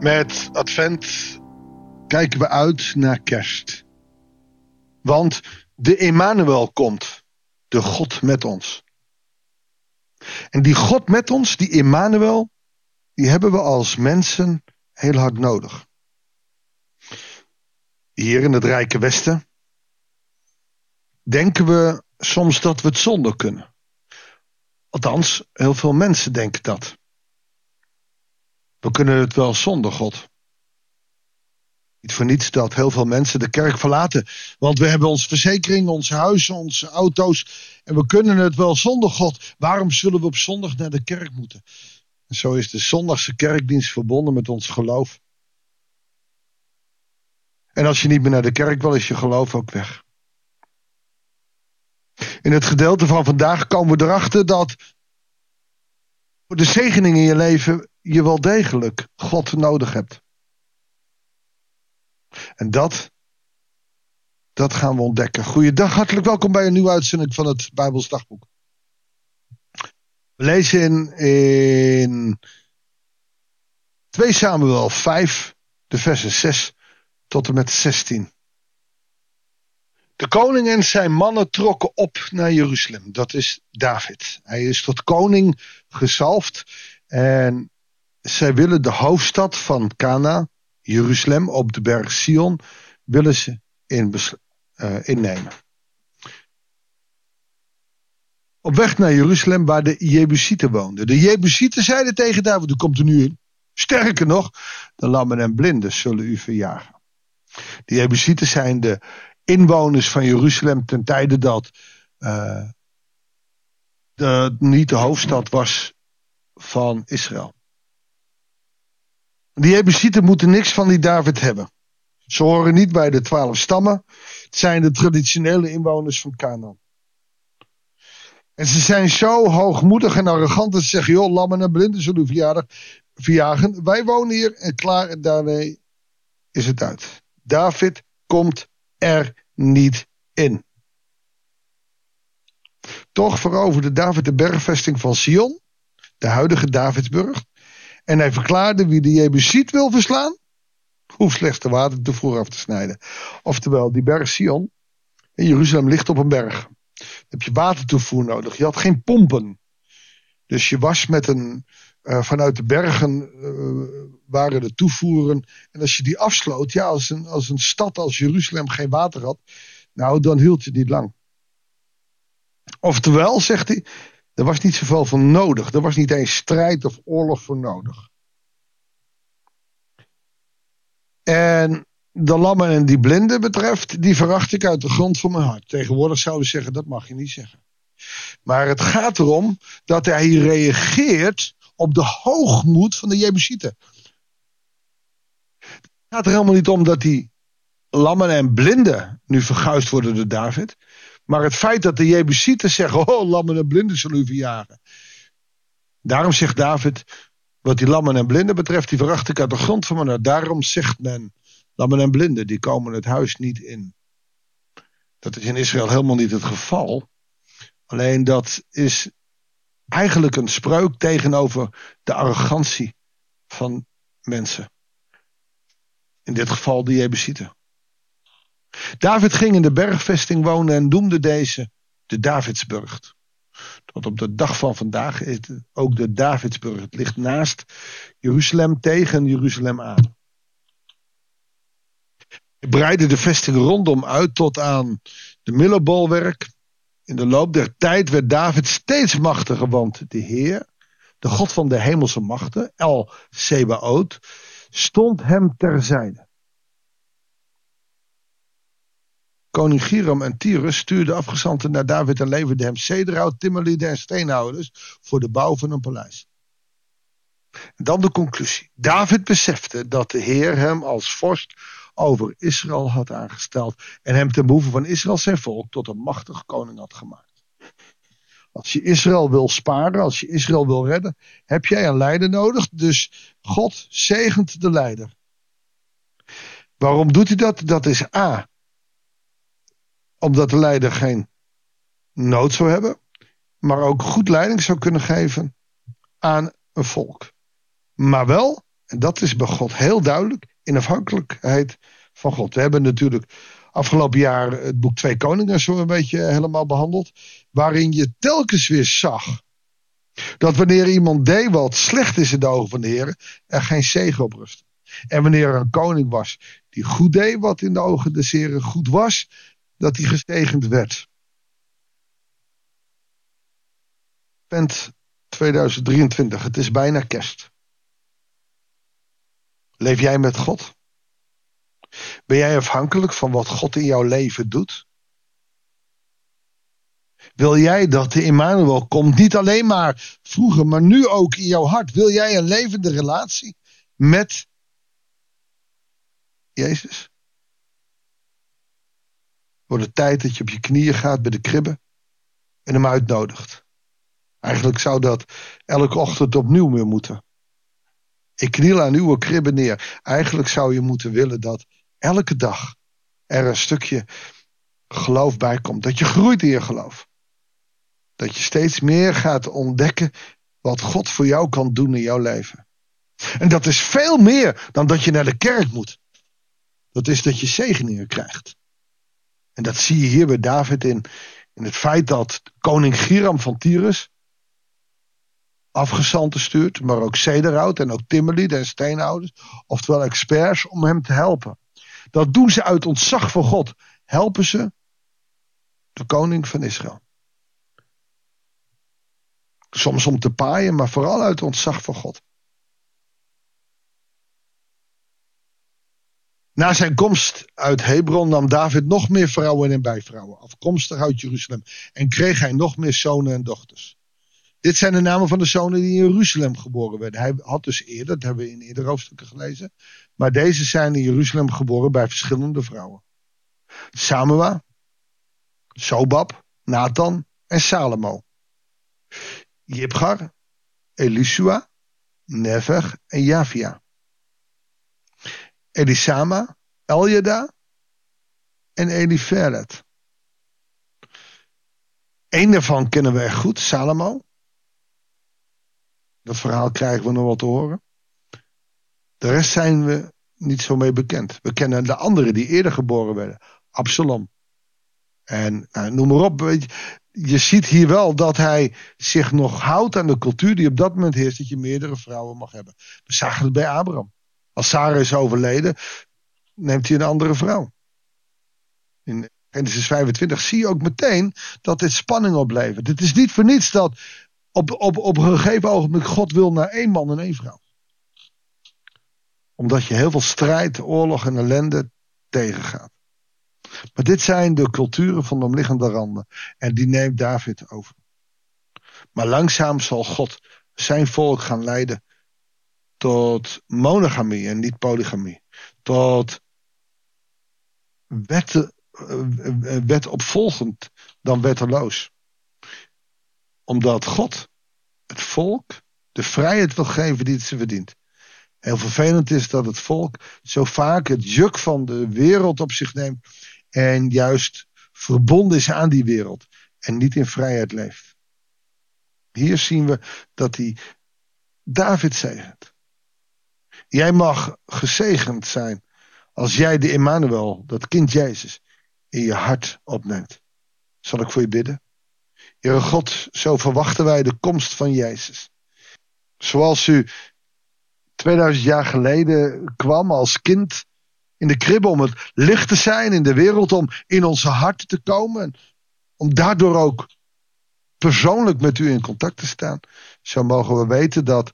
Met Advent kijken we uit naar kerst. Want de Emmanuel komt, de God met ons. En die God met ons, die Emmanuel, die hebben we als mensen heel hard nodig. Hier in het Rijke Westen denken we soms dat we het zonder kunnen. Althans, heel veel mensen denken dat. We kunnen het wel zonder God. Niet voor niets dat heel veel mensen de kerk verlaten. Want we hebben onze verzekering, ons huis, onze auto's. En we kunnen het wel zonder God. Waarom zullen we op zondag naar de kerk moeten? En zo is de zondagse kerkdienst verbonden met ons geloof. En als je niet meer naar de kerk wil, is je geloof ook weg. In het gedeelte van vandaag komen we erachter dat voor de zegening in je leven je wel degelijk God nodig hebt. En dat, dat gaan we ontdekken. Goeiedag, hartelijk welkom bij een nieuwe uitzending van het Bijbels Dagboek. We lezen in, in 2 Samuel 5, de versen 6 tot en met 16. De koning en zijn mannen trokken op naar Jeruzalem. Dat is David. Hij is tot koning gezalfd. En zij willen de hoofdstad van Cana, Jeruzalem, op de berg Sion, willen ze in, uh, innemen. Op weg naar Jeruzalem waar de Jebusieten woonden. De Jebusieten zeiden tegen David, u komt er nu in. Sterker nog, de lammen en blinden zullen u verjagen. De Jebusieten zijn de inwoners van Jeruzalem ten tijde dat uh, niet de hoofdstad was van Israël. Die Jebusieten moeten niks van die David hebben. Ze horen niet bij de twaalf stammen. Het zijn de traditionele inwoners van Canaan. En ze zijn zo hoogmoedig en arrogant dat ze zeggen: joh, lammen en blinden zullen u verjagen. Wij wonen hier en klaar en daarmee is het uit. David komt er niet in. Toch veroverde David de bergvesting van Sion, de huidige Davidsburg. En hij verklaarde wie de Jebusiet wil verslaan, hoeft slechts de watertoevoer af te snijden. Oftewel, die berg Sion in Jeruzalem ligt op een berg. Dan heb je watertoevoer nodig. Je had geen pompen. Dus je was met een, uh, vanuit de bergen uh, waren de toevoeren. En als je die afsloot, ja, als een, als een stad als Jeruzalem geen water had, nou, dan hield je het niet lang. Oftewel, zegt hij, er was niet zoveel van nodig. Er was niet eens strijd of oorlog voor nodig. En de lammen en die blinden betreft, die veracht ik uit de grond van mijn hart. Tegenwoordig zouden we zeggen, dat mag je niet zeggen. Maar het gaat erom dat hij reageert op de hoogmoed van de Jebusieten. Het gaat er helemaal niet om dat die lammen en blinden nu verguisd worden door David. Maar het feit dat de Jebusieten zeggen, oh lammen en blinden zullen u verjagen. Daarom zegt David, wat die lammen en blinden betreft, die veracht ik uit de grond van mijn hart. Daarom zegt men, lammen en blinden, die komen het huis niet in. Dat is in Israël helemaal niet het geval. Alleen dat is eigenlijk een spreuk tegenover de arrogantie van mensen. In dit geval de Jebusieten. David ging in de bergvesting wonen en noemde deze de Davidsburg. Tot op de dag van vandaag is het ook de Davidsburg. Het ligt naast Jeruzalem tegen Jeruzalem aan. Hij breidde de vesting rondom uit tot aan de Millerbolwerk. In de loop der tijd werd David steeds machtiger, want de Heer, de God van de hemelse machten, El Sebaot, stond hem terzijde. Koning Giram en Tyrus stuurden afgezanten naar David en leverden hem cederhout, timmerlieden en steenhouders voor de bouw van een paleis. En dan de conclusie. David besefte dat de Heer hem als vorst over Israël had aangesteld en hem ten behoeve van Israël zijn volk tot een machtig koning had gemaakt. Als je Israël wil sparen, als je Israël wil redden, heb jij een leider nodig. Dus God zegent de leider. Waarom doet hij dat? Dat is A omdat de leider geen nood zou hebben, maar ook goed leiding zou kunnen geven aan een volk. Maar wel En dat is bij God heel duidelijk in afhankelijkheid van God. We hebben natuurlijk afgelopen jaar het boek Twee Koningen zo een beetje helemaal behandeld. Waarin je telkens weer zag dat wanneer iemand deed wat slecht is in de ogen van de Heer, er geen zegen op rustte. En wanneer er een koning was die goed deed wat in de ogen des Heren goed was, dat hij gezegend werd. Vent 2023, het is bijna kerst. Leef jij met God? Ben jij afhankelijk van wat God in jouw leven doet? Wil jij dat de Emmanuel komt? Niet alleen maar vroeger, maar nu ook in jouw hart. Wil jij een levende relatie met Jezus? Wordt het tijd dat je op je knieën gaat bij de kribben en hem uitnodigt. Eigenlijk zou dat elke ochtend opnieuw weer moeten. Ik kniel aan uw kribben neer. Eigenlijk zou je moeten willen dat elke dag er een stukje geloof bij komt. Dat je groeit in je geloof. Dat je steeds meer gaat ontdekken wat God voor jou kan doen in jouw leven. En dat is veel meer dan dat je naar de kerk moet. Dat is dat je zegeningen krijgt. En dat zie je hier bij David in, in het feit dat koning Giram van Tyrus afgezanten stuurt, maar ook cederhout en ook timmerlieden en steenhouders, oftewel experts, om hem te helpen. Dat doen ze uit ontzag voor God. Helpen ze de koning van Israël. Soms om te paaien, maar vooral uit ontzag voor God. Na zijn komst uit Hebron nam David nog meer vrouwen en bijvrouwen, afkomstig uit Jeruzalem, en kreeg hij nog meer zonen en dochters. Dit zijn de namen van de zonen die in Jeruzalem geboren werden. Hij had dus eerder, dat hebben we in eerdere hoofdstukken gelezen, maar deze zijn in Jeruzalem geboren bij verschillende vrouwen. Samua, Sobab, Nathan en Salomo. Jibgar, Elisua, Never en Javia. Elisama, Eljada en Eliferet. Eén daarvan kennen we echt goed, Salomo. Dat verhaal krijgen we nog wel te horen. De rest zijn we niet zo mee bekend. We kennen de anderen die eerder geboren werden. Absalom. En nou, noem maar op. Je, je ziet hier wel dat hij zich nog houdt aan de cultuur die op dat moment heerst. Dat je meerdere vrouwen mag hebben. We zagen het bij Abraham. Als Sarah is overleden, neemt hij een andere vrouw. In Genesis 25 zie je ook meteen dat dit spanning oplevert. Het is niet voor niets dat op, op, op een gegeven ogenblik God wil naar één man en één vrouw. Omdat je heel veel strijd, oorlog en ellende tegengaat. Maar dit zijn de culturen van de omliggende randen. En die neemt David over. Maar langzaam zal God zijn volk gaan leiden tot monogamie en niet polygamie. Tot wet, eh, eh, wetopvolgend dan wetteloos. Omdat God het volk de vrijheid wil geven die het ze verdient. Heel vervelend is dat het volk zo vaak het juk van de wereld op zich neemt en juist verbonden is aan die wereld en niet in vrijheid leeft. Hier zien we dat hij David zegent. Jij mag gezegend zijn als jij de Emmanuel, dat kind Jezus, in je hart opneemt. Zal ik voor je bidden? Heere God, zo verwachten wij de komst van Jezus. Zoals u 2000 jaar geleden kwam als kind in de kribbe om het licht te zijn in de wereld, om in onze harten te komen. Om daardoor ook persoonlijk met u in contact te staan. Zo mogen we weten dat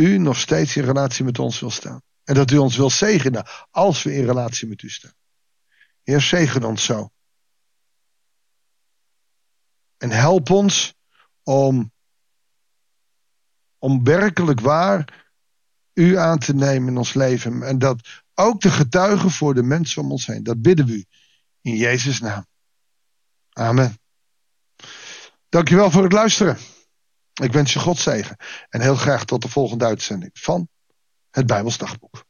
u nog steeds in relatie met ons wil staan. En dat u ons wil zegenen als we in relatie met u staan. Heer, zegen ons zo. En help ons om, om werkelijk waar u aan te nemen in ons leven. En dat ook te getuigen voor de mensen om ons heen. Dat bidden we u. In Jezus' naam. Amen. Dankjewel voor het luisteren. Ik wens je God zegen. En heel graag tot de volgende uitzending van het Bijbels Dagboek.